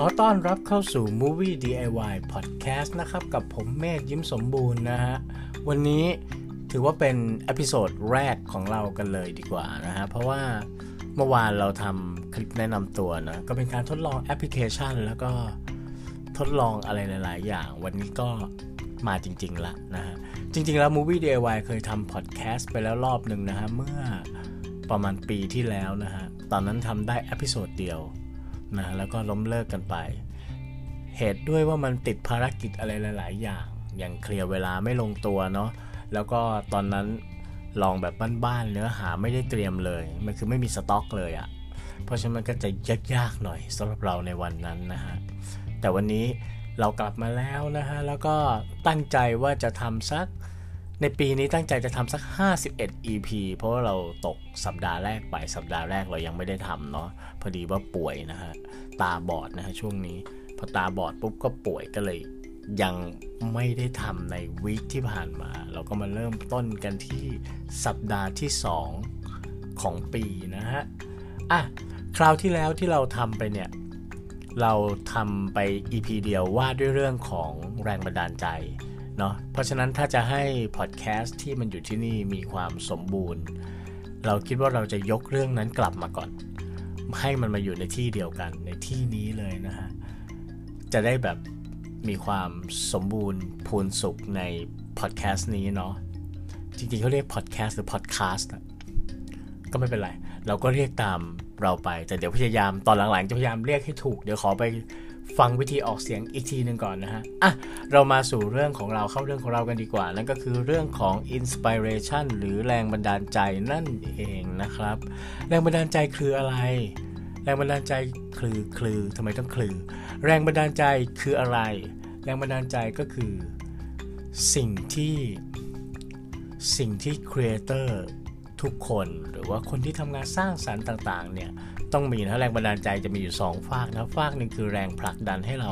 ขอต้อนรับเข้าสู่ Movie DIY Podcast นะครับ กับผมเมธยิ้มสมบูรณ์นะฮะ วันนี้ถือว่าเป็น episode แรกของเรากันเลยดีกว่านะฮะ เพราะว่าเมื่อวานเราทำคลิปแนะนำตัวนะ ก็เป็นการทดลองแอปพลิเคชัน แล้วก็ทดลองอะไรหลาย ๆ อย่าง วันนี้ก็มาจริง ๆ ละนะฮะ จริง ๆ แล้ว Movie DIY เคยทำพอดแคสต์ไปแล้วรอบหนึ่งนะฮะ เมื่อประมาณปีที่แล้วนะฮะ ตอนนั้นทำได้ episode เดียว นะแล้วก็ล้มเลิกกันไป เหตุด้วยว่ามันติดภารกิจอะไรหลาย ๆ อย่าง อย่างเคลียร์เวลาไม่ลงตัวเนาะแล้วก็ตอนนั้นลองแบบบ้านๆเนื้อหาไม่ได้เตรียมเลย มันคือไม่มีสต็อกเลยอะ่ะเพราะฉะนั้นมันก็จะยากๆหน่อยสำหรับเราในวันนั้นนะฮะแต่วันนี้เรากลับมาแล้วนะฮะแล้วก็ตั้งใจว่าจะทำสัก ในปีนี้ตั้งใจจะทำสัก 51 EP เพราะว่าเราตกสัปดาห์แรกไปสัปดาห์แรกเรายังไม่ได้ทำเนาะพอดีว่าป่วยนะฮะตาบอดนะฮะช่วงนี้ พอตาบอดปุ๊บก็ป่วยก็เลยยังไม่ได้ทำในวีคที่ผ่านมา เราก็มาเริ่มต้นกันที่สัปดาห์ที่ 2 ของปีนะฮะอะคราวที่แล้วที่เราทำไปเนี่ยเราทำไป EP เดียวว่าด้วยเรื่องของแรงบันดาลใจ เนาะเพราะฉะนั้นถ้าจะให้พอดแคสต์ที่มันอยู่ที่นี่มีความสมบูรณ์ เราคิดว่าเราจะยกเรื่องนั้นกลับมาก่อน ให้มันมาอยู่ในที่เดียวกันในที่นี้เลยนะฮะจะได้แบบมีความสมบูรณ์พูนสุขในพอดแคสต์นี้เนาะจริงๆเขาเรียกพอดแคสต์หรือพอดคาสต์ก็ไม่เป็นไร เราก็เรียกตามเราไป แต่เดี๋ยวพยายามตอนหลังๆจะพยายามเรียกให้ถูก เดี๋ยวขอไป ฟังวิธีออกเสียงอีกทีหนึ่งก่อนนะฮะ อะ เรามาสู่เรื่องของเราเข้าเรื่องของเรากันดีกว่า นั่นก็คือเรื่องของ inspiration หรือแรงบันดาลใจนั่นเองนะครับ แรงบันดาลใจคืออะไร แรงบันดาลใจคือคือทำไมต้องคือ แรงบันดาลใจคืออะไร แรงบันดาลใจก็คือ สิ่งที่สิ่งที่ครีเอเตอร์ทุกคนหรือว่าคนที่ทำงานสร้างสรรค์ต่างๆเนี่ย ต้องมีนะแรงบันดาลใจจะมีอยู่ 2 ฝากนะฝากหนึ่งคือแรงผลักดันให้เรา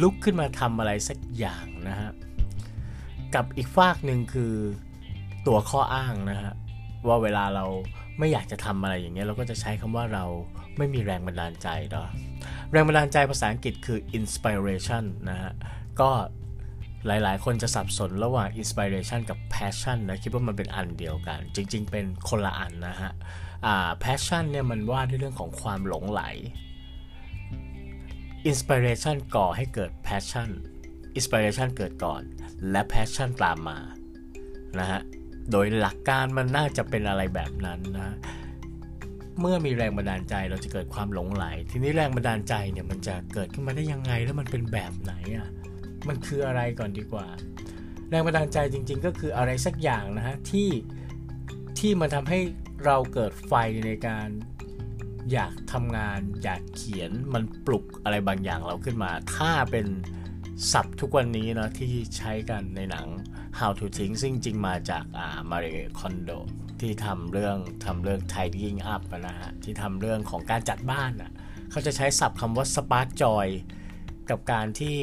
ลุกขึ้นมาทำอะไรสักอย่างนะฮะกับอีกฝากหนึ่งคือตัวข้ออ้างนะฮะว่าเวลาเราไม่อยากจะทำอะไรอย่างเงี้ยเราก็จะใช้คำว่าเราไม่มีแรงบันดาลใจเนาะแรงบันดาลใจภาษาอังกฤษคือ inspiration นะฮะก็หลาย ๆ คนจะสับสนระหว่าง inspiration กับ passion นะ คิดว่ามันเป็นอันเดียวกัน จริง ๆ เป็นคนละอันนะฮะ passion เนี่ยมันว่าด้วยเรื่องของความหลงไหล inspiration ก่อให้เกิด passion inspiration เกิดก่อน และ passion ตามมานะฮะโดยหลักการมันน่าจะเป็นอะไรแบบนั้นนะเมื่อมีแรงบันดาลใจเราจะเกิดความหลงไหล ทีนี้แรงบันดาลใจเนี่ยมันจะเกิดขึ้นมาได้ยังไงแล้วมันเป็นแบบไหนอะ่ะมันคืออะไรก่อนดีกว่า แรงบันดาลใจจริง ๆ ก็คืออะไรสักอย่างนะฮะที่ ที่มันทำให้เราเกิดไฟในการอยากทำงาน อยากเขียนมันปลุกอะไรบางอย่างเราขึ้นมา ถ้าเป็นศัพท์ทุกวันนี้นะที่ใช้กันในหนัง How to Think ซึ่งจริงมาจากอ่ามาริคอนโดที่ทำเรื่องทำเรื่อง tidying up นะฮะที่ทำเรื่องของการจัดบ้านอะเขาจะใช้ศัพท์คำว่า spark joy กับการที่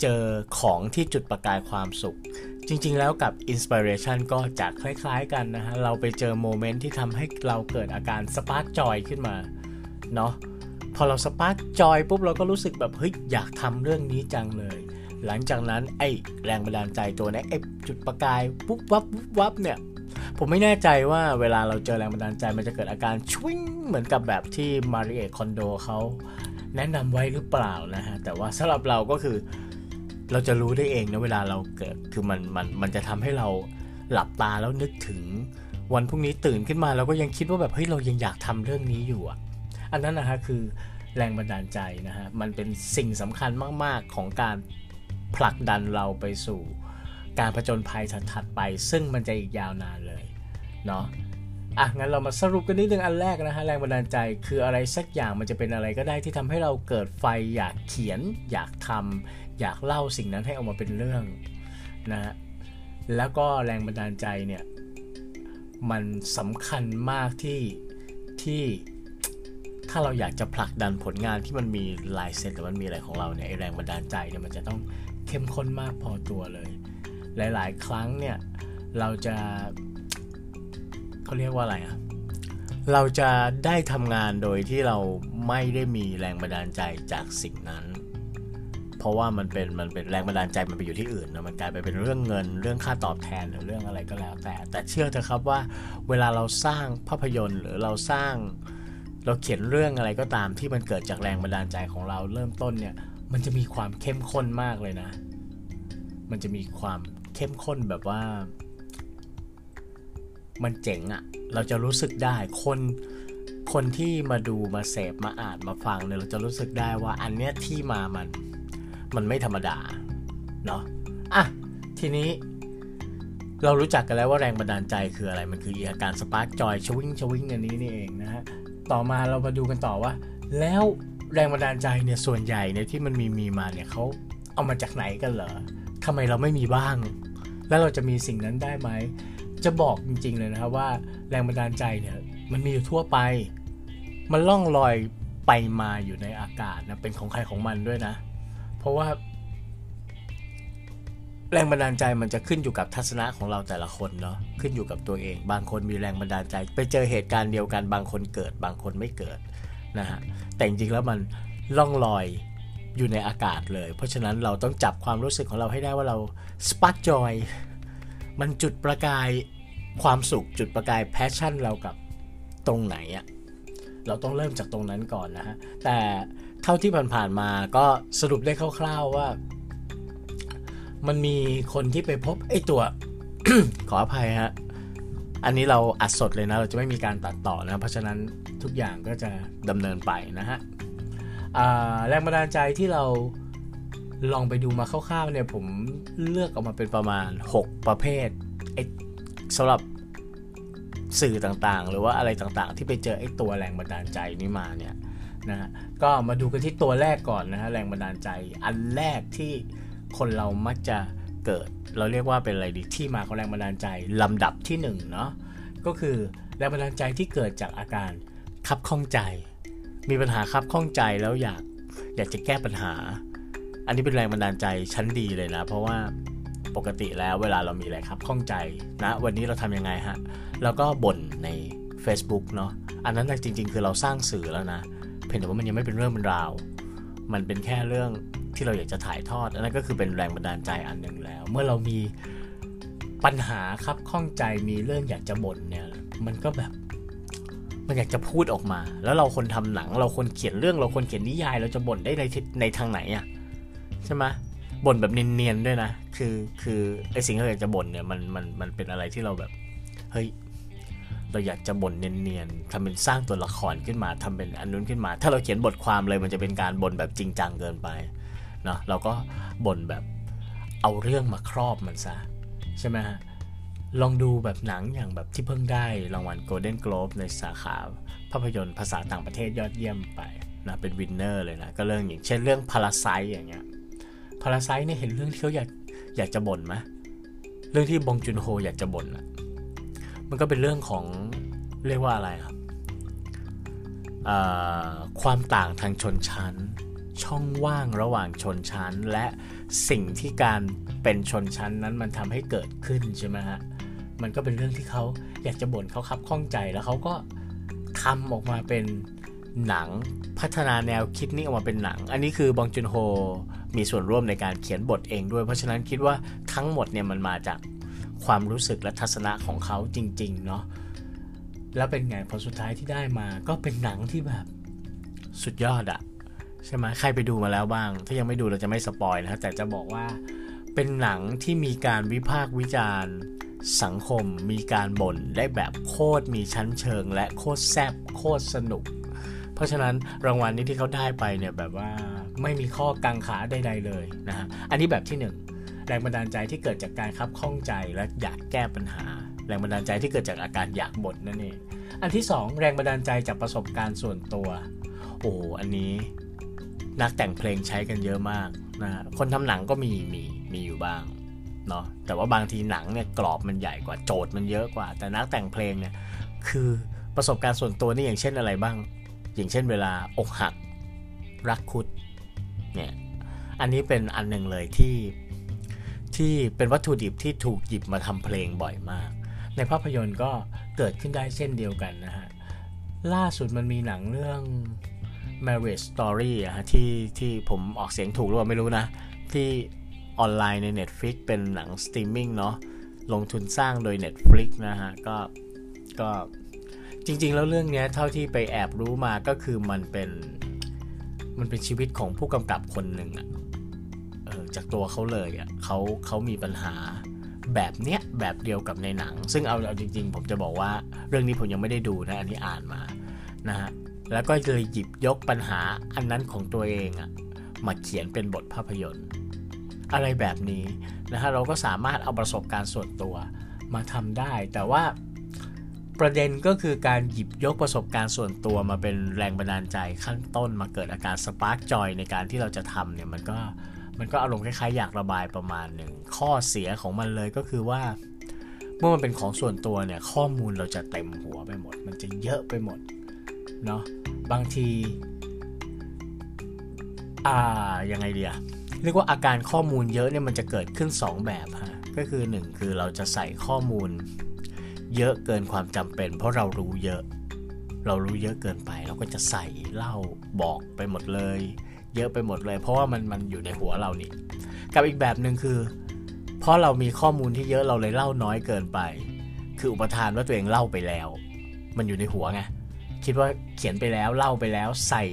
เจอของที่จุดประกายความสุข จริงๆแล้วกับ inspiration ก็จะคล้ายๆกันนะฮะ เราไปเจอโมเมนต์ที่ทำให้เราเกิดอาการ spark joy ขึ้นมา เนาะพอเรา spark joy ปุ๊บเราก็รู้สึกแบบ เฮ้ย อยากทำเรื่องนี้จังเลย หลังจากนั้นไอ้แรงบันดาลใจตัวนี้ไอ้จุดประกายปุ๊บวับปุ๊บวับเนี่ยผมไม่แน่ใจว่าเวลาเราเจอแรงบันดาลใจมันจะเกิดอาการชวิ้งเหมือนกับแบบที่มาริเอคอนโดเขาแนะนำไว้หรือเปล่านะฮะ แต่ว่าสำหรับเราก็คือ เราจะรู้ได้เองนะเวลาเราเกิดคือมันมันมันจะทำให้เราหลับตาแล้วนึกถึงวันพรุ่งนี้ตื่นขึ้นมาเราก็ยังคิดว่าแบบเฮ้ยเรายังอยากทำเรื่องนี้อยู่อะ อันนั้นนะฮะคือแรงบันดาลใจนะฮะมันเป็นสิ่งสำคัญมาก ๆ ของการผลักดันเราไปสู่ การผจญภัยถัดไป ซึ่งมันจะอีกยาวนานเลยเนาะอะงั้นเรามาสรุปกันนิดนึงอันแรกนะฮะแรงบันดาลใจคืออะไรสักอย่างมันจะเป็นอะไรก็ได้ที่ทำให้เราเกิดไฟอยากเขียนอยากทำ อยากเล่าสิ่งนั้นให้ออกมาเป็นเรื่องนะฮะแล้วก็แรงบันดาลใจเนี่ย มันสำคัญมากที่ที่ถ้าเราอยากจะผลักดันผลงานที่มันมีลายเซ็นหรือมันมีอะไรของเราเนี่ยแรงบันดาลใจเนี่ยมันจะต้องเข้มข้นมากพอตัวเลย หลาย ๆ ครั้งเนี่ยเราจะเขาเรียกว่าอะไรอะเราจะได้ทำงานโดยที่เราไม่ได้มีแรงบันดาลใจจากสิ่งนั้น เพราะว่ามันเป็นมันเป็นแรงบันดาลใจมันไปอยู่ที่อื่นนะมันกลายไปเป็นเรื่องเงินเรื่องค่าตอบแทนหรือเรื่องอะไรก็แล้ว แต่ แต่เชื่อเถอะครับว่า เวลาเราสร้างภาพยนตร์ หรือเราสร้าง เราเขียนเรื่องอะไรก็ตามที่มันเกิดจากแรงบันดาลใจของเราเริ่มต้นเนี่ย มันจะมีความเข้มข้นมากเลยนะ มันจะมีความเข้มข้นแบบว่า มันเจ๋งอะ่ะเราจะรู้สึกได้คนคนที่มาดูมาเสพมาอ่านมาฟังเนี่ยเราจะรู้สึกได้ว่าอันเนี้ยที่มามัน มันไม่ธรรมดาเนาะอะทีนี้เรารู้จักกันแล้วว่าแรงบันดาลใจคืออะไร มันคืออาการสปาร์กจอยชวิงชวิงอันนี้นี่เองนะฮะ ต่อมาเรามาดูกันต่อว่า แล้วแรงบันดาลใจเนี่ยส่วนใหญ่เนี่ยที่มันมีมีมาเนี่ยเขาเอามาจากไหนกันเหรอทำไมเราไม่มีบ้าง แล้วเราจะมีสิ่งนั้นได้ไหม จะบอกจริงๆเลยนะครับว่าแรงบันดาลใจเนี่ยมันมีอยู่ทั่วไป มันล่องลอยไปมาอยู่ในอากาศนะเป็นของใครของมันด้วยนะ เพราะว่า แรงบันดาลใจมันจะขึ้นอยู่กับทัศนะของเราแต่ละคนเนาะขึ้นอยู่กับตัวเอง บางคนมีแรงบันดาลใจ ไปเจอเหตุการณ์เดียวกัน บางคนเกิด บางคนไม่เกิดนะฮะแต่จริงๆแล้วมันล่องลอยอยู่ในอากาศเลย เพราะฉะนั้นเราต้องจับความรู้สึกของเราให้ได้ว่าเรา spark joy มันจุดประกายความสุขจุดประกาย passion เรากับตรงไหนอะ เราต้องเริ่มจากตรงนั้นก่อนนะฮะ แต่เท่าที่ผ่านๆมาก็สรุปได้คร่าวๆว่า มันมีคนที่ไปพบไอ้ตัว ขออภัยฮะ อันนี้เราอัดสดเลยนะ เราจะไม่มีการตัดต่อนะ เพราะฉะนั้นทุกอย่างก็จะดำเนินไปนะฮะแรงบันดาลใจที่เราลองไปดูมาคร่าวๆเนี่ยผมเลือกออกมาเป็นประมาณ 6 ประเภทไอ้สำหรับ สื่อต่างๆ หรือว่าอะไรต่างๆ ที่ไปเจอไอ้ตัวแรงบันดาลใจนี้มาเนี่ยนะฮะก็มาดูกันที่ตัวแรกก่อนนะฮะแรงบันดาลใจอันแรกที่คนเรามักจะเกิด เราเรียกว่าเป็นอะไรดีที่มาของแรงบันดาลใจลำดับที่1เนาะก็คือแรงบันดาลใจที่เกิดจากอาการคับข้องใจ มีปัญหาคับข้องใจแล้วอยากอยากจะแก้ปัญหา อันนี้เป็นแรงบันดาลใจชั้นดีเลยนะ เพราะว่า ปกติแล้วเวลาเรามีอะไรครับข้องใจนะ วันนี้เราทำยังไงฮะแล้วก็บ่นใน Facebook เนาะอันนั้นจริง ๆ คือเราสร้างสื่อแล้วนะ เพียงแต่ว่ามันยังไม่เป็นเรื่องเป็นราว มันเป็นแค่เรื่องที่เราอยากจะถ่ายทอด อันนั้นก็คือเป็นแรงบันดาลใจอันหนึ่งแล้ว เมื่อเรามีปัญหาครับข้องใจมีเรื่องอยากจะบ่นเนี่ยมันก็แบบมันอยากจะพูดออกมา แล้วเราคนทำหนัง เราคนเขียนเรื่องเราคนเขียนนิยาย เราจะบ่นได้ในในทางไหนอะใช่ไหม บ่นแบบเนียนๆด้วยนะ คือคือไอสิ่งที่เราอยากจะบ่นเนี่ยมันมันมันเป็นอะไรที่เราแบบเฮ้ยเราอยากจะบ่นเนียนๆทำเป็นสร้างตัวละครขึ้นมาทำเป็นอันนู้นขึ้นมา ถ้าเราเขียนบทความเลยมันจะเป็นการบ่นแบบจริงจังเกินไปเนาะเราก็บ่นแบบเอาเรื่องมาครอบมันซะใช่ไหมฮะลองดูแบบหนังอย่างแบบที่เพิ่งได้รางวัล Golden Globe ในสาขาภาพยนตร์ภาษาต่างประเทศยอดเยี่ยมไปนะเป็นวินเนอร์เลยนะก็เรื่องอย่างเช่นเรื่อง Parasite อย่างเงี้ย Parasite เนี่ยเห็นเรื่องที่เขาอยากอยากจะบ่นไหมเรื่องที่บงจุนโฮอยากจะบ่นอะมันก็เป็นเรื่องของเรียกว่าอะไรครับความต่างทางชนชั้น ช่องว่างระหว่างชนชั้น และสิ่งที่การเป็นชนชั้นนั้นมันทำให้เกิดขึ้นใช่ไหมฮะมันก็เป็นเรื่องที่เขาอยากจะบ่นเขาคับข้องใจแล้วเขาก็ทำออกมาเป็นหนังพัฒนาแนวคิดนี้ออกมาเป็นหนัง อันนี้คือบองจุนโฮ มีส่วนร่วมในการเขียนบทเองด้วย เพราะฉะนั้นคิดว่าทั้งหมดเนี่ยมันมาจากความรู้สึกและทัศนะของเขาจริงๆเนาะแล้วเป็นไงพอสุดท้ายที่ได้มาก็เป็นหนังที่แบบสุดยอดอะใช่ไหมใครไปดูมาแล้วบ้าง ถ้ายังไม่ดูเราจะไม่สปอยนะ แต่จะบอกว่าเป็นหนังที่มีการวิพากษ์วิจารณ์สังคมมีการบ่นได้แบบโคตรมีชั้นเชิง และโคตรแซบโคตรสนุก เพราะฉะนั้นรางวัลนี้ที่เขาได้ไปเนี่ยแบบว่าไม่มีข้อกังขาใดๆเลยนะฮะอันนี้แบบที่ 1 แรงบันดาลใจที่เกิดจากการคับข้องใจและอยากแก้ปัญหา แรงบันดาลใจที่เกิดจากอาการอยากบ่นนั่นเองอันที่ 2 แรงบันดาลใจจากประสบการณ์ส่วนตัว โอ้อันนี้นักแต่งเพลงใช้กันเยอะมากนะคนทำหนังก็มีมีมีอยู่บ้างเนาะแต่ว่าบางทีหนังเนี่ยกรอบมันใหญ่กว่าโจทย์มันเยอะกว่า แต่นักแต่งเพลงเนี่ยคือประสบการณ์ส่วนตัวนี่อย่างเช่นอะไรบ้าง อย่างเช่นเวลาอกหักรักคุดเนี่ยอันนี้เป็นอันหนึ่งเลยที่ที่เป็นวัตถุดิบที่ถูกหยิบมาทำเพลงบ่อยมาก ในภาพยนตร์ก็เกิดขึ้นได้เช่นเดียวกันนะฮะล่าสุดมันมีหนังเรื่อง Marriage Story อะฮะที่ที่ผมออกเสียงถูกหรือเปล่าไม่รู้นะ ที่ออนไลน์ใน Netflix เป็นหนังสตรีมมิ่งเนาะลงทุนสร้างโดย Netflix นะฮะ ก็ก็ จริงๆ แล้วเรื่องนี้เท่าที่ไปแอบรู้มาก็คือมันเป็นมันเป็นชีวิตของผู้กำกับคนหนึ่งอะออจากตัวเขาเลยอะเขาเขามีปัญหาแบบเนี้ยแบบเดียวกับในหนัง ซึ่งเอาเอาจริง ๆ ผมจะบอกว่าเรื่องนี้ผมยังไม่ได้ดูนะอันนี้อ่านมานะฮะแล้วก็เลยหยิบยกปัญหาอันนั้นของตัวเองอะมาเขียนเป็นบทภาพยนตร์ อะไรแบบนี้นะฮะเราก็สามารถเอาประสบการณ์ส่วนตัวมาทำได้ แต่ว่า ประเด็นก็คือการหยิบยกประสบการณ์ส่วนตัวมาเป็นแรงบันดาลใจขั้นต้นมาเกิดอาการสปาร์กจอยในการที่เราจะทำเนี่ยมันก็มันก็อารมณ์คล้ายๆอยากระบายประมาณหนึ่งข้อเสียของมันเลยก็คือว่า เมื่อมันเป็นของส่วนตัวเนี่ยข้อมูลเราจะเต็มหัวไปหมด มันจะเยอะไปหมดเนาะบางทีอ่ายังไงเดียเรียกว่าอาการข้อมูลเยอะเนี่ยมันจะเกิดขึ้น 2 แบบฮะก็คือ 1 คือเราจะใส่ข้อมูล เยอะเกินความจำเป็น เพราะเรารู้เยอะ เรารู้เยอะเกินไป เราก็จะใส่เล่าบอกไปหมดเลย เยอะไปหมดเลย เพราะว่ามันมันอยู่ในหัวเรานี่กับอีกแบบหนึ่งคือ เพราะเรามีข้อมูลที่เยอะเราเลยเล่าน้อยเกินไป คืออุปทานว่าตัวเองเล่าไปแล้ว มันอยู่ในหัวไงคิดว่าเขียนไปแล้วเล่าไปแล้วใส่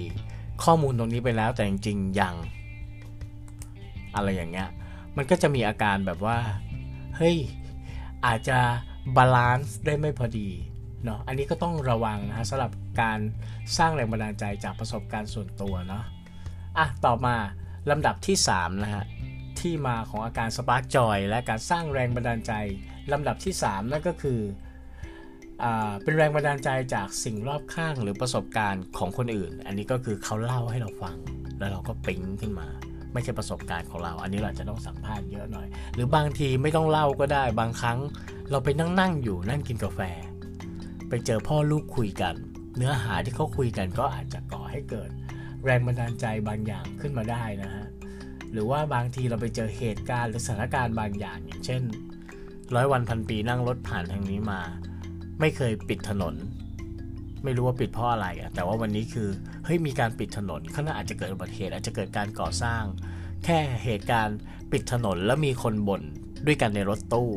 ข้อมูลตรงนี้ไปแล้วแต่จริงๆยังอะไรอย่างเงี้ยมันก็จะมีอาการแบบว่า เฮ้ย อาจจะ balance ได้ไม่พอดีเนาะอันนี้ก็ต้องระวังนะสำหรับการสร้างแรงบันดาลใจจากประสบการณ์ส่วนตัวเนาะอะต่อมาลำดับที่ 3 นะฮะ ที่มาของอาการ spark joy และการสร้างแรงบันดาลใจลำดับที่ 3 นั่นก็คืออ่าเป็นแรงบันดาลใจจากสิ่งรอบข้างหรือประสบการณ์ของคนอื่น อันนี้ก็คือเขาเล่าให้เราฟัง แล้วเราก็ปิ๊งขึ้นมา ไม่ใช่ประสบการณ์ของเรา อันนี้เราจะต้องสัมภาษณ์เยอะหน่อย หรือบางทีไม่ต้องเล่าก็ได้ บางครั้งเราไปนั่งนั่งอยู่นั่งกินกาแฟ ไปเจอพ่อลูกคุยกัน เนื้อหาที่เขาคุยกันก็อาจจะก่อให้เกิด แรงบันดาลใจบางอย่างขึ้นมาได้นะฮะหรือว่าบางทีเราไปเจอเหตุการณ์หรือสถานการณ์บางอย่างอย่างเช่นร้อยวันพันปีนั่งรถผ่านทางนี้มา ไม่เคยปิดถนน ไม่รู้ว่าปิดเพราะอะไรอะแต่ว่าวันนี้คือเฮ้ยมีการปิดถนนข้างหน้าอาจจะเกิดอุบัติเหตุอาจจะเกิดการก่อสร้าง แค่เหตุการณ์ปิดถนนแล้วมีคนบ่นด้วยกันในรถตู้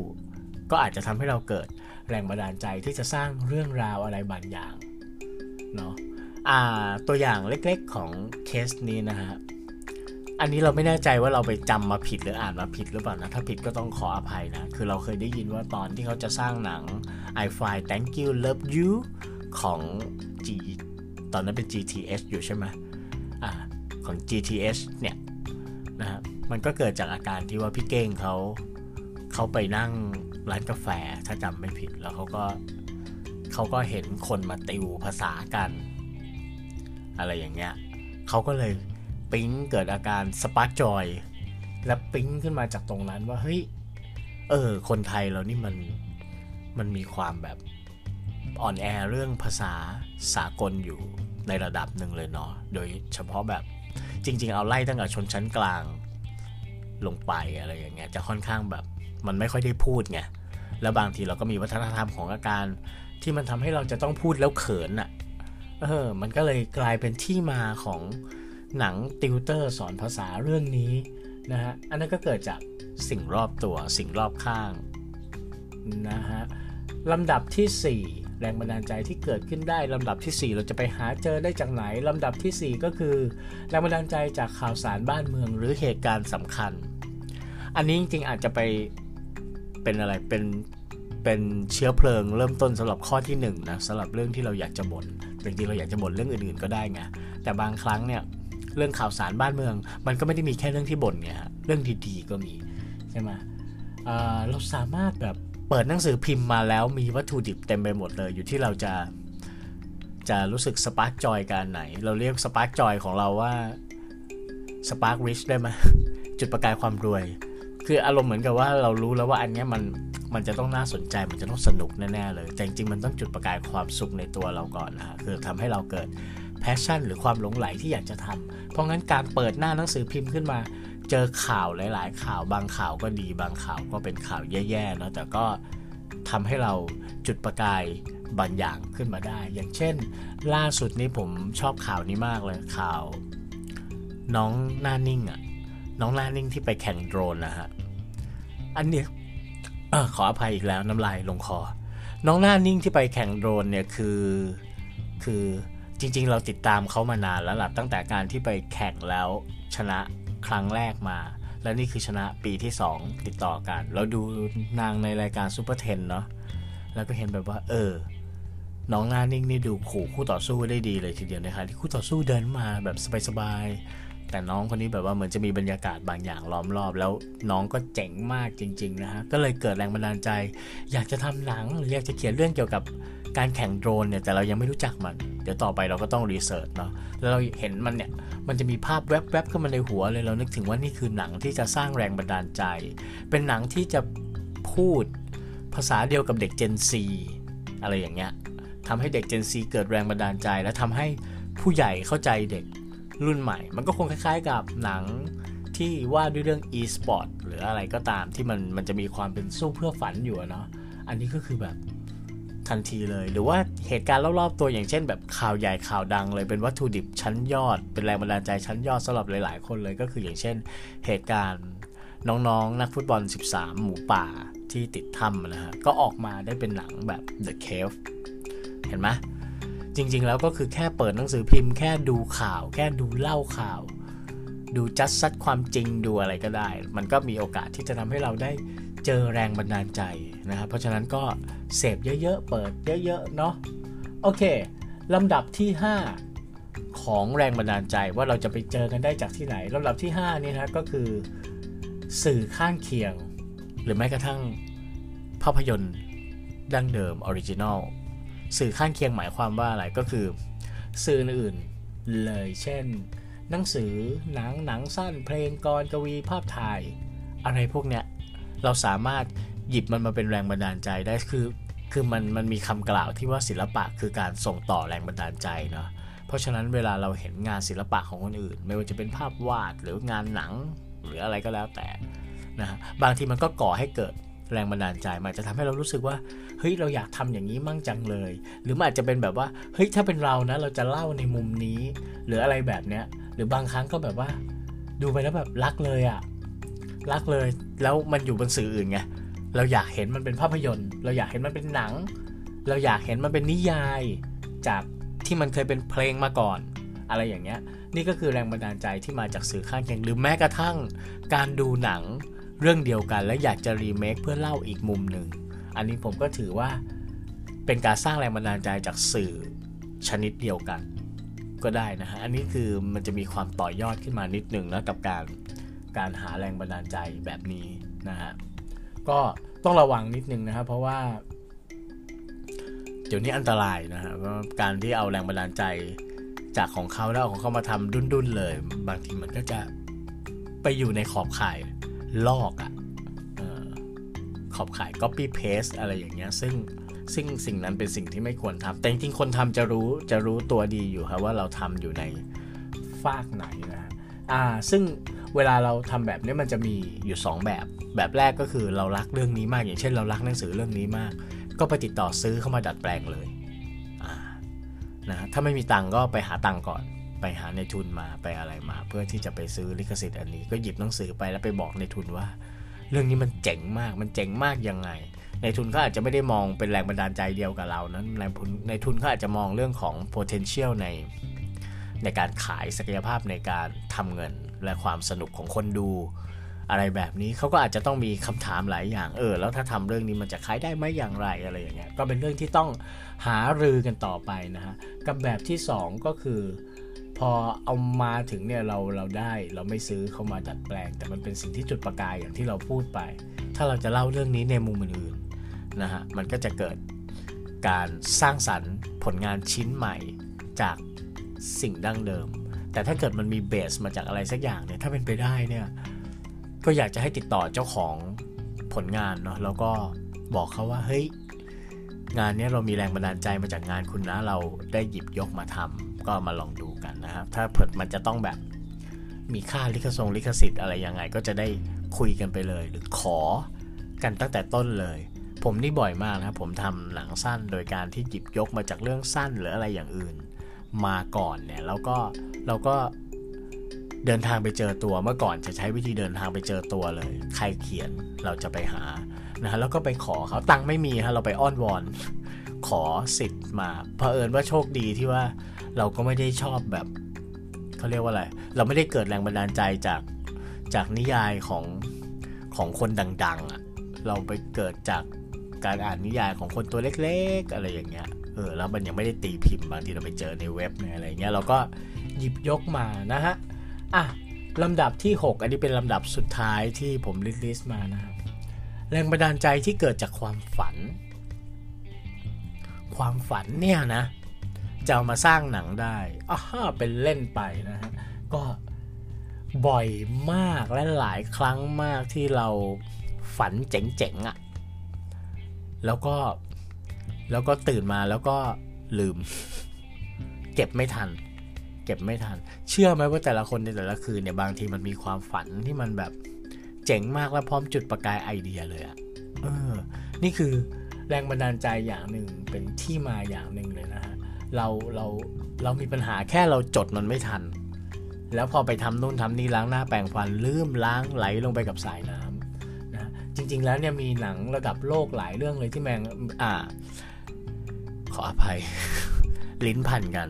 ก็อาจจะทำให้เราเกิดแรงบันดาลใจที่จะสร้างเรื่องราวอะไรบางอย่างเนาะอ่าตัวอย่างเล็กๆของเคสนี้นะฮะอันนี้เราไม่แน่ใจว่าเราไปจำมาผิดหรืออ่านมาผิดหรือเปล่านะถ้าผิดก็ต้องขออภัยนะ คือเราเคยได้ยินว่าตอนที่เขาจะสร้างหนัง I Fly Thank You Love You ของ G ตอนนั้นเป็น GTS อยู่ใช่ไหมอ่าของ GTS เนี่ยนะฮะมันก็เกิดจากอาการที่ว่าพี่เก้งเขาเขาไปนั่งร้านกาแฟถ้าจำไม่ผิดแล้วเขาก็เขาก็เห็นคนมาติวภาษากัน อะไรอย่างเงี้ยเขาก็เลยปิ๊งเกิดอาการสปาร์กจอยและปิ๊งขึ้นมาจากตรงนั้นว่าเฮ้ยเออคนไทยเรานี่มันมันมีความแบบ อ่อนแอเรื่องภาษาสากลอยู่ในระดับหนึ่งเลยเนาะ โดยเฉพาะแบบจริง ๆ เอาไล่ตั้งแต่ชนชั้นกลางลงไปอะไรอย่างเงี้ยจะค่อนข้างแบบมันไม่ค่อยได้พูดไง แล้วบางทีเราก็มีวัฒนธรรมของอาการที่มันทำให้เราจะต้องพูดแล้วเขินอะ่ะ เออ มันก็เลยกลายเป็นที่มาของหนังติวเตอร์สอนภาษาเรื่องนี้นะฮะ อันนั้นก็เกิดจากสิ่งรอบตัวสิ่งรอบข้างนะฮะลำดับที่ 4 แรงบันดาลใจที่เกิดขึ้นได้ลำดับที่ 4 เราจะไปหาเจอได้จากไหนลำดับที่ 4 ก็คือ แรงบันดาลใจจากข่าวสารบ้านเมืองหรือเหตุการณ์สำคัญ อันนี้จริงๆอาจจะไปเป็นอะไรเป็นเป็นเชื้อเพลิงเริ่มต้นสำหรับข้อที่1นนะสำหรับเรื่องที่เราอยากจะบน่นจริงๆเราอยากจะบ่นเรื่องอื่นๆก็ได้ไงแต่บางครั้งเนี่ยเรื่องข่าวสารบ้านเมือง มันก็ไม่ได้มีแค่เรื่องที่บ่นไงเรื่องดีๆก็มีใช่ไหมเราสามารถแบบ เปิดหนังสือพิมพ์มาแล้วมีวัตถุดิบเต็มไปหมดเลย อยู่ที่เราจะจะรู้สึก spark joy กันไหน เราเรียก spark joy ของเราว่า spark rich ได้ไหมจุดประกายความรวย คืออารมณ์เหมือนกับว่าเรารู้แล้วว่าอันนี้มันมันจะต้องน่าสนใจมันจะต้องสนุกแน่ๆเลย แต่จริงๆมันต้องจุดประกายความสุขในตัวเราก่อนนะคือทำให้เราเกิดpassion หรือความหลงใหลที่อยากจะทำเพราะงั้นการเปิดหน้าหนังสือพิมพ์ขึ้นมา เจอข่าวหลาย ๆ ข่าวบางข่าวก็ดีบางข่าวก็เป็นข่าวแย่ๆเนาะแต่ก็ทำให้เราจุดประกายบางอย่างขึ้นมาได้ อย่างเช่น ล่าสุดนี้ผมชอบข่าวนี้มากเลยข่าว น้องหน้านิ่งอะ่ะน้องหน้านิ่งที่ไปแข่งโดรนนะฮะอันเนี้ย ขออภัยอีกแล้วน้ำลายลงคอ น้องหน้านิ่งที่ไปแข่งโดรนเนี่ยคือคือจริง ๆ เราติดตามเขามานานแล้วล่ะตั้งแต่การที่ไปแข่งแล้วชนะ ครั้งแรกมา และนี่คือชนะปีที่ 2 ติดต่อกัน เราดูนางในรายการซูเปอร์เทนเนาะแล้วก็เห็นแบบว่า เออ น้องหน้านิ่งนี่ดูขู่คู่ต่อสู้ได้ดีเลยทีเดียวนะคะที่คู่ต่อสู้เดินมาแบบสบายๆแต่น้องคนนี้แบบว่าเหมือนจะมีบรรยากาศบางอย่างล้อมรอบ แล้วน้องก็เจ๋งมากจริง ๆ นะฮะก็เลยเกิดแรงบันดาลใจ อยากจะทำหนังหรืออยากจะเขียนเรื่องเกี่ยวกับ การแข่งโดรนเนี่ยแต่เรายังไม่รู้จักมัน เดี๋ยวต่อไปเราก็ต้องรีเสิร์ชเนาะแล้วเราเห็นมันเนี่ยมันจะมีภาพแวบๆขึ้นมาในหัวเลยเรานึกถึงว่านี่คือหนังที่จะสร้างแรงบันดาลใจ เป็นหนังที่จะพูดภาษาเดียวกับเด็ก Gen Z อะไรอย่างเงี้ยทำให้เด็ก Gen Z เกิดแรงบันดาลใจ และทำให้ผู้ใหญ่เข้าใจเด็กรุ่นใหม่ มันก็คงคล้ายๆกับหนังที่ว่าด้วยเรื่อง e-sport หรืออะไรก็ตามที่มันมันจะมีความเป็นสู้เพื่อฝันอยู่เนาะอันนี้ก็คือแบบ ทันทีเลย หรือว่าเหตุการณ์รอบๆตัวอย่างเช่น แบบข่าวใหญ่ข่าวดังเลยเป็นวัตถุดิบชั้นยอด เป็นแรงบันดาลใจชั้นยอดสำหรับหลาย ๆ คนเลยก็คืออย่างเช่น เหตุการณ์น้องๆนักฟุตบอล 13 หมูป่าที่ติดถ้ำนะฮะก็ออกมาได้เป็นหนังแบบ The Cave เห็นไหมจริง ๆ แล้วก็คือแค่เปิดหนังสือพิมพ์แค่ดูข่าว แค่ดูเล่าข่าว ดูจัดซัดความจริงดูอะไรก็ได้ มันก็มีโอกาสที่จะทำให้เราได้ เจอแรงบันดาลใจนะครับเพราะฉะนั้นก็เสพเยอะๆ เปิดเยอะๆ เนาะโอเคลำดับที่ 5 ของแรงบันดาลใจว่าเราจะไปเจอกันได้จากที่ไหนลำดับที่5นี่นะก็คือสื่อข้างเคียง หรือแม้กระทั่งภาพยนตร์ดั้งเดิม original สื่อข้างเคียงหมายความว่าอะไรก็คือ สื่ออื่นเลย เช่น หนังสือหนังหนังสั้นเพลงกลอนกวีภาพถ่าย อะไรพวกเนี้ย เราสามารถหยิบมันมาเป็นแรงบันดาลใจได้คือคือมันมันมีคำกล่าวที่ว่าศิลปะคือการส่งต่อแรงบันดาลใจเนาะเพราะฉะนั้นเวลาเราเห็นงานศิลปะของคนอื่น ไม่ว่าจะเป็นภาพวาดหรืองานหนังหรืออะไรก็แล้วแต่นะบางทีมันก็ก่อให้เกิดแรงบันดาลใจมันจะทำให้เรารู้สึกว่าเฮ้ยเราอยากทำอย่างนี้มั่งจังเลย หรือมันอาจจะเป็นแบบว่าเฮ้ยถ้าเป็นเรานะเราจะเล่าในมุมนี้ หรืออะไรแบบเนี้ยหรือบางครั้งก็แบบว่า ดูไปแล้วแบบรักเลยอะ รักเลย แล้วมันอยู่บนสื่ออื่นไงเราอยากเห็นมันเป็นภาพยนตร์ เราอยากเห็นมันเป็นหนัง เราอยากเห็นมันเป็นนิยาย จากที่มันเคยเป็นเพลงมาก่อน อะไรอย่างเงี้ย นี่ก็คือแรงบันดาลใจที่มาจากสื่อข้างเคียงหรือแม้กระทั่ง การดูหนังเรื่องเดียวกัน และอยากจะรีเมคเพื่อเล่าอีกมุมหนึ่ง อันนี้ผมก็ถือว่าเป็นการสร้างแรงบันดาลใจจากสื่อชนิดเดียวกัน ก็ได้นะฮะ อันนี้คือมันจะมีความต่อยอดขึ้นมานิดหนึ่งนะกับการ การหาแรงบันดาลใจแบบนี้นะฮะก็ต้องระวังนิดนึงนะครับเพราะว่าเดี๋ยวนี้อันตรายนะฮะเพราะการที่เอาแรงบันดาลใจจากของเขาแล้วเอาของเขามาทำดุนๆเลย บางทีมันก็จะไปอยู่ในขอบข่ายลอกอะ่ะขอบข่าย copy paste อะไรอย่างเงี้ยซึ่งซึ่งสิ่งนั้นเป็นสิ่งที่ไม่ควรทำแต่จริงๆคนทำจะรู้จะรู้ตัวดีอยู่ครับว่าเราทำอยู่ในฟากไหนนะอ่าซึ่ง เวลาเราทำแบบนี้มันจะมีอยู่ 2 แบบ แบบแรกก็คือเรารักเรื่องนี้มาก อย่างเช่น เรารักหนังสือเรื่องนี้มาก ก็ไปติดต่อซื้อเข้ามาดัดแปลงเลยนะถ้าไม่มีตังก็ไปหาตังก่อน ไปหาในทุนมาไปอะไรมา เพื่อที่จะไปซื้อลิขสิทธิ์อันนี้ ก็หยิบหนังสือไปแล้วไปบอกในทุนว่า เรื่องนี้มันเจ๋งมากมันเจ๋งมากยังไง ในทุนเขาอาจจะไม่ได้มองเป็นแรงบันดาลใจเดียวกับเรานั้นในทุนในทุนเขาอาจจะมองเรื่องของ potential ในในการขายศักยภาพในการทำเงิน และความสนุกของคนดู อะไรแบบนี้เขาก็อาจจะต้องมีคำถามหลายอย่างเออ แล้วถ้าทำเรื่องนี้มันจะขายได้ไหมอย่างไรอะไรอย่างเงี้ยก็เป็นเรื่องที่ต้องหารือกันต่อไปนะฮะกับแบบที่ 2 ก็คือพอเอามาถึงเนี่ยเราเราได้เราไม่ซื้อเข้ามาดัดแปลง แต่มันเป็นสิ่งที่จุดประกายอย่างที่เราพูดไป ถ้าเราจะเล่าเรื่องนี้ในมุมอื่นๆนะฮะมันก็จะเกิดการสร้างสรรค์ผลงานชิ้นใหม่จากสิ่งดั้งเดิม แต่ถ้าเกิดมันมีเบสมาจากอะไรสักอย่างเนี่ยถ้าเป็นไปได้เนี่ยก็อยากจะให้ติดต่อเจ้าของผลงานเนาะแล้วก็บอกเขาว่าเฮ้ยงานนี้เรามีแรงบันดาลใจมาจากงานคุณนะเราได้หยิบยกมาทำก็มาลองดูกันนะครับ ถ้าเผิดมันจะต้องแบบมีค่าลิขสงลิขสิทธิ์อะไรยังไง ก็จะได้คุยกันไปเลย หรือขอกันตั้งแต่ต้นเลย ผมนี่บ่อยมากนะครับผมทำหนังสั้นโดยการที่หยิบยกมาจากเรื่องสั้นหรืออะไรอย่างอื่น มาก่อนเนี่ยแล้วก็เราก็เดินทางไปเจอตัวเมื่อก่อนจะใช้วิธีเดินทางไปเจอตัวเลย ใครเขียนเราจะไปหานะฮะแล้วก็ไปขอเขาตังค์ไม่มีฮะเราไปอ้อนวอน ขอสิทธิ์มาเผอิญว่าโชคดีที่ว่าเราก็ไม่ได้ชอบแบบเขาเรียกว่าอะไร เราไม่ได้เกิดแรงบันดาลใจจากจากนิยายของของคนดัง ๆอะ่ะเราไปเกิดจากการอ่านนิยายของคนตัวเล็ก ๆ อะไรอย่างเงี้ย เออแล้วมันยังไม่ได้ตีพิมพ์บางทีเราไปเจอในเว็บในอะไรเงี้ยเราก็หยิบยกมานะฮะอะลำดับที่ 6 อันนี้เป็นลำดับสุดท้ายที่ผมลิสต์มานะครับ แรงบันดาลใจที่เกิดจากความฝัน ความฝันเนี่ยนะ จะามาสร้างหนังได้อ่าเป็นเล่นไปนะฮะก็บ่อยมากและหลายครั้งมากที่เราฝันเจ๋งๆอะ่ะแล้วก็ แล้วก็ตื่นมาแล้วก็ลืม เก็บไม่ทัน เก็บไม่ทัน เชื่อไหมว่าแต่ละคนในแต่ละคืนเนี่ยบางทีมันมีความฝันที่มันแบบเจ๋งมากและพร้อมจุดประกายไอเดียเลยอะ่ะเออ นี่คือแรงบันดาลใจอย่างหนึ่งเป็นที่มาอย่างหนึ่งเลยนะฮะเราเราเรามีปัญหาแค่เราจดมันไม่ทัน แล้วพอไปทำนู่นทำนี่ล้างหน้าแปรงฟันลืมล้างไหลลงไปกับสายน้ำนะจริง ๆ แล้วเนี่ยมีหนังระดับโลกหลายเรื่องเลยที่แมงอ่า ขออภัย ลิ้นพันกัน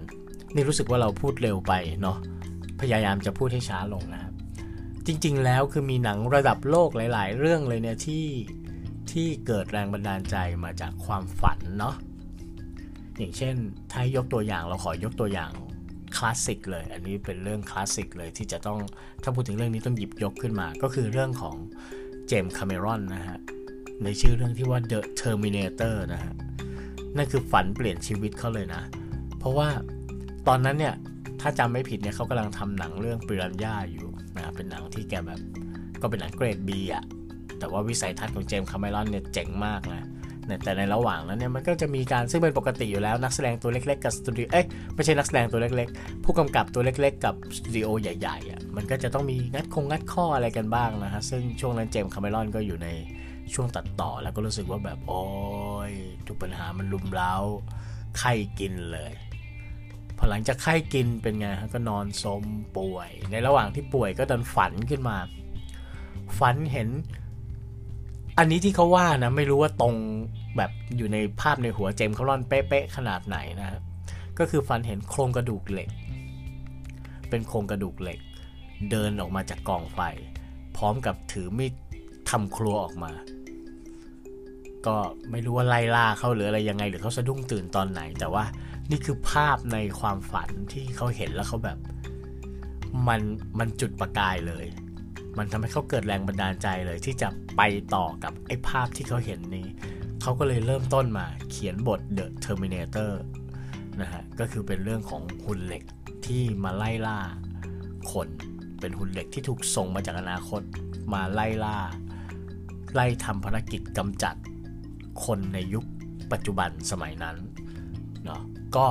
นี่รู้สึกว่าเราพูดเร็วไปเนาะพยายามจะพูดให้ช้าลงนะครับ จริง ๆ แล้วคือมีหนังระดับโลกหลาย ๆ เรื่องเลยเนี่ยที่ที่เกิดแรงบันดาลใจมาจากความฝันเนาะอย่างเช่นถ้ายกตัวอย่างเราขอยกตัวอย่างคลาสสิกเลย อันนี้เป็นเรื่องคลาสสิกเลยที่จะต้องถ้าพูดถึงเรื่องนี้ต้องหยิบยกขึ้นมา ก็คือเรื่องของเจมส์คาเมรอนนะฮะในชื่อเรื่องที่ว่า The Terminator นะฮะ นั่นคือฝันเปลี่ยนชีวิตเขาเลยนะ เพราะว่าตอนนั้นเนี่ยถ้าจำไม่ผิดเนี่ยเขากำลังทำหนังเรื่องปิรันย่าอยู่นะเป็นหนังที่แกแบบก็เป็นหนังเกรด B อะแต่ว่าวิสัยทัศน์ของเจมส์คาเมรอนเนี่ยเจ๋งมากนะแต่ในระหว่างนั้นเนี่ยมันก็จะมีการซึ่งเป็นปกติอยู่แล้วนักแสดงตัวเล็ก ๆ กับสตูดิโอเอ้ยไม่ใช่นักแสดงตัวเล็ก ๆ ผู้กำกับตัวเล็ก ๆ กับสตูดิโอใหญ่ๆอะมันก็จะต้องมีงัดคงงัดข้ออะไรกันบ้างนะฮะซึ่งช่วงนั้นเจมส์คาเมรอนก็อยู่ในช่วงตัดต่อแล้วก็รู้สึกว่าแบบโอ้ย ทุกปัญหามันลุมเล้าไข้กินเลย พอหลังจากไข้กินเป็นไงฮะก็นอนสมป่วย ในระหว่างที่ป่วยก็ดันฝันขึ้นมา ฝันเห็น อันนี้ที่เขาว่านะ ไม่รู้ว่าตรงแบบอยู่ในภาพในหัวเจมส์คารอนเป๊ะๆขนาดไหนนะก็คือฝันเห็นโครงกระดูกเหล็ก เป็นโครงกระดูกเหล็ก เดินออกมาจากกองไฟ พร้อมกับถือมีดทำครัวออกมา ก็ไม่รู้ว่าไล่ล่าเขาหรืออะไรยังไง หรือเขาสะดุ้งตื่นตอนไหน แต่ว่านี่คือภาพในความฝันที่เขาเห็นแล้วเขาแบบมันมันจุดประกายเลย มันทำให้เขาเกิดแรงบันดาลใจเลยที่จะไปต่อกับไอ้ภาพที่เขาเห็นนี้เขาก็เลยเริ่มต้นมาเขียนบท The Terminator นะฮะก็คือเป็นเรื่องของหุ่นเหล็กที่มาไล่ล่าคนเป็นหุ่นเหล็กที่ถูกส่งมาจากอนาคตมาไล่ล่า ไล่ทำภารกิจกำจัด คนในยุคปัจจุบันสมัยนั้นเนาะก็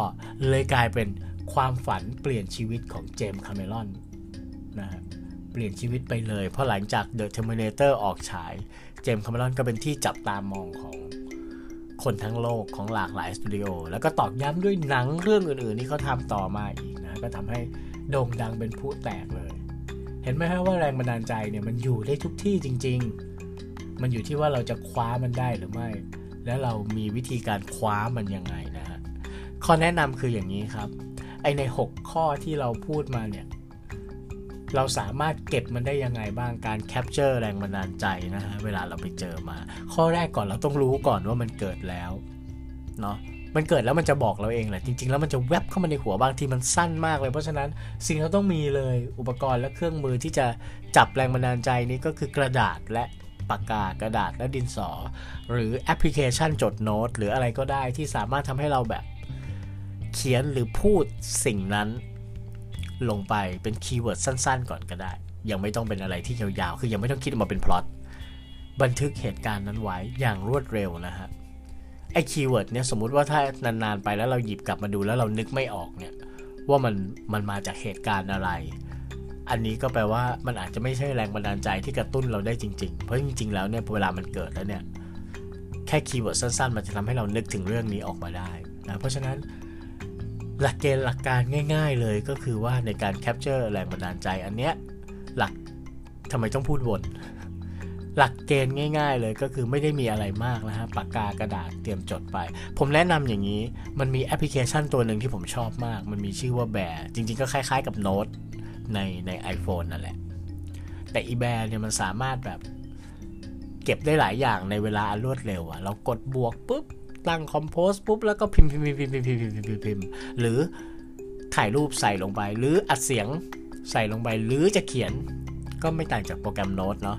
เลยกลายเป็นความฝันเปลี่ยนชีวิตของเจมส์คาเมรอนนะฮะเปลี่ยนชีวิตไปเลย เพราะหลังจาก The Terminator ออกฉาย เจมส์คาเมรอนก็เป็นที่จับตามองของคนทั้งโลกของหลากหลายสตูดิโอ แล้วก็ตอกย้ำด้วยหนังเรื่องอื่นๆ ที่เขาทำต่อมาอีกนะ ก็ทำให้โด่งดังเป็นผู้แตกเลย เห็นไหมฮะว่าแรงบันดาลใจเนี่ยมันอยู่ได้ทุกที่จริง ๆ มันอยู่ที่ว่าเราจะคว้ามันได้หรือไม่ แล้วเรามีวิธีการคว้ามันยังไงนะฮะข้อแนะนำคืออย่างนี้ครับ ไอ้ใน 6 ข้อที่เราพูดมาเนี่ยเราสามารถเก็บมันได้ยังไงบ้างการ capture แรงบันดาลใจนะฮะเวลาเราไปเจอมา ข้อแรกก่อนเราต้องรู้ก่อนว่ามันเกิดแล้วเนาะมันเกิดแล้วมันจะบอกเราเองแหละจริง ๆ แล้วมันจะแวบเข้ามาในหัวบางทีมันสั้นมากเลย เพราะฉะนั้นสิ่งเราต้องมีเลยอุปกรณ์และเครื่องมือที่จะจับแรงบันดาลใจนี้ก็คือกระดาษและ ปากกากระดาษและดินสอ หรือแอปพลิเคชันจดโน้ต หรืออะไรก็ได้ที่สามารถทำให้เราแบบเขียนหรือพูดสิ่งนั้นลงไปเป็น keyword สั้นๆ ก่อนก็ได้ ยังไม่ต้องเป็นอะไรที่ยาวๆ คือยังไม่ต้องคิดออกมาเป็นพล็อตบันทึกเหตุการณ์นั้นไว้อย่างรวดเร็วนะฮะไอ้ keyword เนี่ยสมมุติว่าถ้านานๆไปแล้วเราหยิบกลับมาดูแล้วเรานึกไม่ออกเนี่ยว่ามันมันมาจากเหตุการณ์อะไร อันนี้ก็แปลว่ามันอาจจะไม่ใช่แรงบันดาลใจที่กระตุ้นเราได้จริง ๆ เพราะจริง ๆ แล้วเนี่ยเวลามันเกิดแล้วเนี่ยแค่ keyword สั้น ๆ มันจะทำให้เรานึกถึงเรื่องนี้ออกมาได้นะเพราะฉะนั้นหลักเกณฑ์หลักการง่าย ๆ เลยก็คือว่าในการ capture แรงบันดาลใจ อันเนี้ยหลักทำไมต้องพูดวนหลักเกณฑ์ง่าย ๆ เลยก็คือไม่ได้มีอะไรมากนะฮะปากกากระดาษเตรียมจดไป ผมแนะนำอย่างนี้มันมีแอปพลิเคชันตัวหนึ่งที่ผมชอบมาก มันมีชื่อว่า Bear จริง ๆ ก็คล้าย ๆ กับโน้ต ในใน iPhone นั่นแหละ แต่อี Bear เนี่ยมันสามารถแบบ เก็บได้หลายอย่างในเวลาอันรวดเร็วอะเรากดบวกปุ๊บ ตั้ง compose ปุ๊บ แล้วก็พิมพ์พิมพ์พิมพ์พิมพ์พิมพ์พิมพ์พิมพ์พิมพ์หรือถ่ายรูปใส่ลงไป หรืออัดเสียงใส่ลงไป หรือจะเขียนก็ไม่ต่างจากโปรแกรมโน้ตเนาะ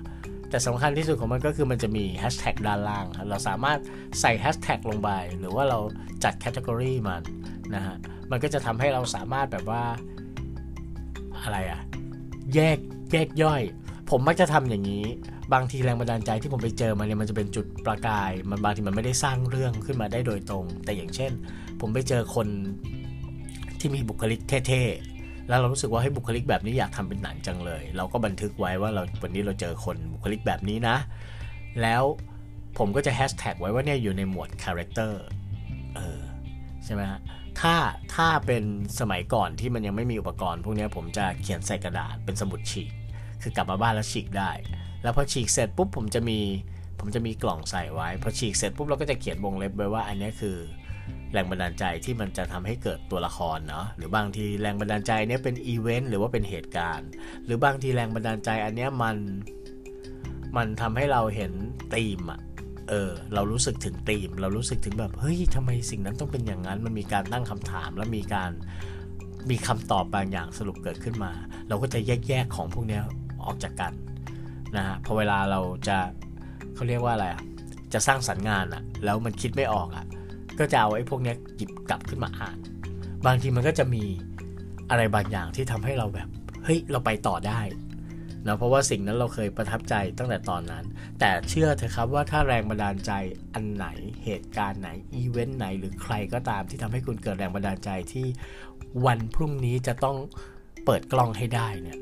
แต่สำคัญที่สุดของมันก็คือมันจะมีแฮชแท็กด้านล่าง เราสามารถใส่แฮชแท็กลงไป หรือว่าเราจัด category มันนะฮะ มันก็จะทำให้เราสามารถแบบว่า อะไรอะแยกแยกย่อย ผมมักจะทำอย่างนี้ บางทีแรงบันดาลใจที่ผมไปเจอมาเนี่ยมันจะเป็นจุดประกาย มันบางทีมันไม่ได้สร้างเรื่องขึ้นมาได้โดยตรง แต่อย่างเช่น ผมไปเจอคนที่มีบุคลิกเท่ๆ แล้วเรารู้สึกว่าให้บุคลิกแบบนี้อยากทำเป็นหนังจังเลย เราก็บันทึกไว้ว่าเราวันนี้เราเจอคนบุคลิกแบบนี้นะ แล้วผมก็จะแฮชแท็กไว้ว่าเนี่ยอยู่ในหมวด character เออใช่ไหมฮะ ถ้าถ้าเป็นสมัยก่อนที่มันยังไม่มีอุปกรณ์ พวกนี้ผมจะเขียนใส่กระดาษเป็นสมุดฉีก คือกลับมาบ้านแล้วฉีกได้ แล้วพอฉีกเสร็จปุ๊บผมจะมีผมจะมีกล่องใส่ไว้พอฉีกเสร็จปุ๊บเราก็จะเขียนวงเล็บไว้ว่าอันนี้คือแรงบันดาลใจที่มันจะทำให้เกิดตัวละครเนาะหรือบางทีแรงบันดาลใจเนี้ยเป็นอีเวนต์หรือว่าเป็นเหตุการณ์ หรือบางทีแรงบันดาลใจอันเนี้ยมันมันทำให้เราเห็นธีมอะ เออ เรารู้สึกถึงธีม เรารู้สึกถึงแบบเฮ้ยทำไมสิ่งนั้นต้องเป็นอย่างนั้น มันมีการตั้งคำถามแล้วมีการมีคำตอบบางอย่างสรุปเกิดขึ้นมา เราก็จะแยกแยกของพวกนี้ออกจากกันนะฮะพอเวลาเราจะเขาเรียกว่าอะไรอะจะสร้างสรรค์งานอะแล้วมันคิดไม่ออกอะก็จะเอาไอ้พวกนี้หยิบกลับขึ้นมาอ่าน บางทีมันก็จะมีอะไรบางอย่างที่ทำให้เราแบบ เฮ้ย เราไปต่อได้ นะเพราะว่าสิ่งนั้นเราเคยประทับใจตั้งแต่ตอนนั้น แต่เชื่อเถอะครับว่าถ้าแรงบันดาลใจอันไหนเหตุการณ์ไหนอีเวนต์ไหนหรือใครก็ตามที่ทำให้คุณเกิดแรงบันดาลใจที่วันพรุ่งนี้จะต้องเปิดกล้องให้ได้เนี่ย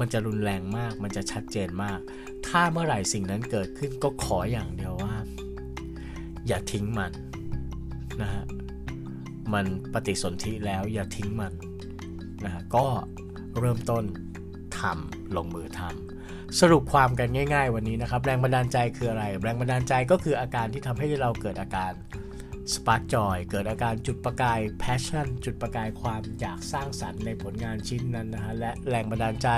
มันจะรุนแรงมาก มันจะชัดเจนมาก ถ้าเมื่อไหร่สิ่งนั้นเกิดขึ้นก็ขออย่างเดียวว่า อย่าทิ้งมันนะฮะมันปฏิสนธิแล้วอย่าทิ้งมันนะฮะก็เริ่มต้น ทำลงมือทำสรุปความกันง่าย ๆ วันนี้นะครับ แรงบันดาลใจคืออะไร แรงบันดาลใจก็คืออาการที่ทำให้เราเกิดอาการ spark joy เกิดอาการจุดประกาย passion จุดประกายความอยากสร้างสรรค์ในผลงานชิ้นนั้นนะฮะและแรงบันดาลใจ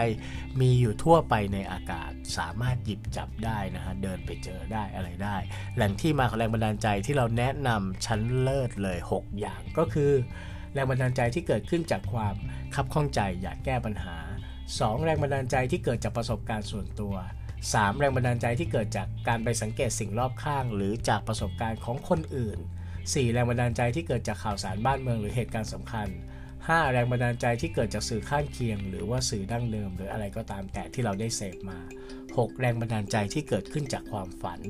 มีอยู่ทั่วไปในอากาศ สามารถหยิบจับได้นะฮะเดินไปเจอได้อะไรได้ แหล่งที่มาของแรงบันดาลใจที่เราแนะนำชั้นเลิศเลย 6 อย่างก็คือ แรงบันดาลใจที่เกิดขึ้นจากความคับข้องใจอยากแก้ปัญหา 2. แรงบันดาลใจที่เกิดจากประสบการณ์ส่วนตัว 3. แรงบันดาลใจที่เกิดจากการไปสังเกตสิ่งรอบข้าง หรือจากประสบการณ์ของคนอื่น 4. แรงบันดาลใจที่เกิดจากข่าวสารบ้านเมืองหรือเหตุการณ์สำคัญ 5. แรงบันดาลใจที่เกิดจากสื่อข้างเคียง หรือว่าสื่อดั้งเดิม หรืออะไรก็ตามแต่ที่เราได้เสพมา 6. แรงบันดาลใจที่เกิดขึ้นจากความฝัน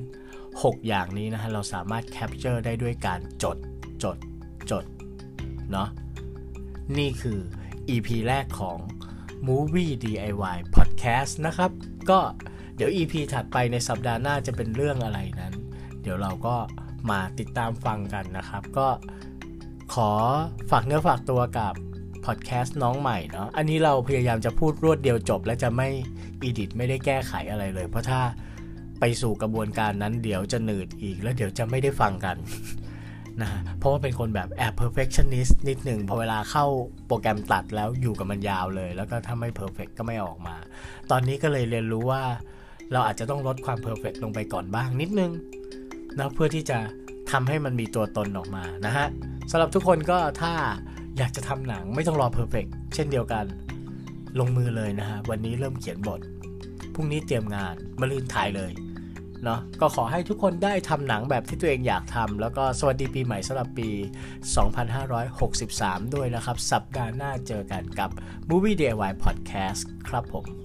6 อย่างนี้นะฮะเราสามารถ capture ได้ด้วยการจด จด จด เนาะ นี่คือ EP แรกของ Movie DIY Podcast นะครับ ก็เดี๋ยว EP ถัดไปในสัปดาห์หน้าจะเป็นเรื่องอะไรนั้น เดี๋ยวเราก็มาติดตามฟังกันนะครับ ก็ขอฝากเนื้อฝากตัวกับพอดแคสต์น้องใหม่เนาะ อันนี้เราพยายามจะพูดรวดเดียวจบ และจะไม่อีดิทไม่ได้แก้ไขอะไรเลย เพราะถ้าไปสู่กระบวนการนั้นเดี๋ยวจะหนืดอีกแล้วเดี๋ยวจะไม่ได้ฟังกัน นะ เพราะว่าเป็นคนแบบแอบ perfectionist นิดหนึ่งพอเวลาเข้าโปรแกรมตัดแล้วอยู่กับมันยาวเลย แล้วก็ถ้าไม่ perfect ก็ไม่ออกมา ตอนนี้ก็เลยเรียนรู้ว่าเราอาจจะต้องลดความ perfect ลงไปก่อนบ้างนิดนึงนะเพื่อที่จะทำให้มันมีตัวตนออกมานะฮะสำหรับทุกคนก็ถ้าอยากจะทำหนังไม่ต้องรอเพอร์เฟกเช่นเดียวกัน ลงมือเลยนะฮะวันนี้เริ่มเขียนบทพรุ่งนี้เตรียมงานมาลืนถ่ายเลย เนาะก็ขอให้ทุกคนได้ทำหนังแบบที่ตัวเองอยากทำแล้วก็สวัสดีปีใหม่สำหรับปี 2563 ด้วยนะครับ สัปดาห์หน้าเจอกันกับ Movie DIY Podcast ครับผม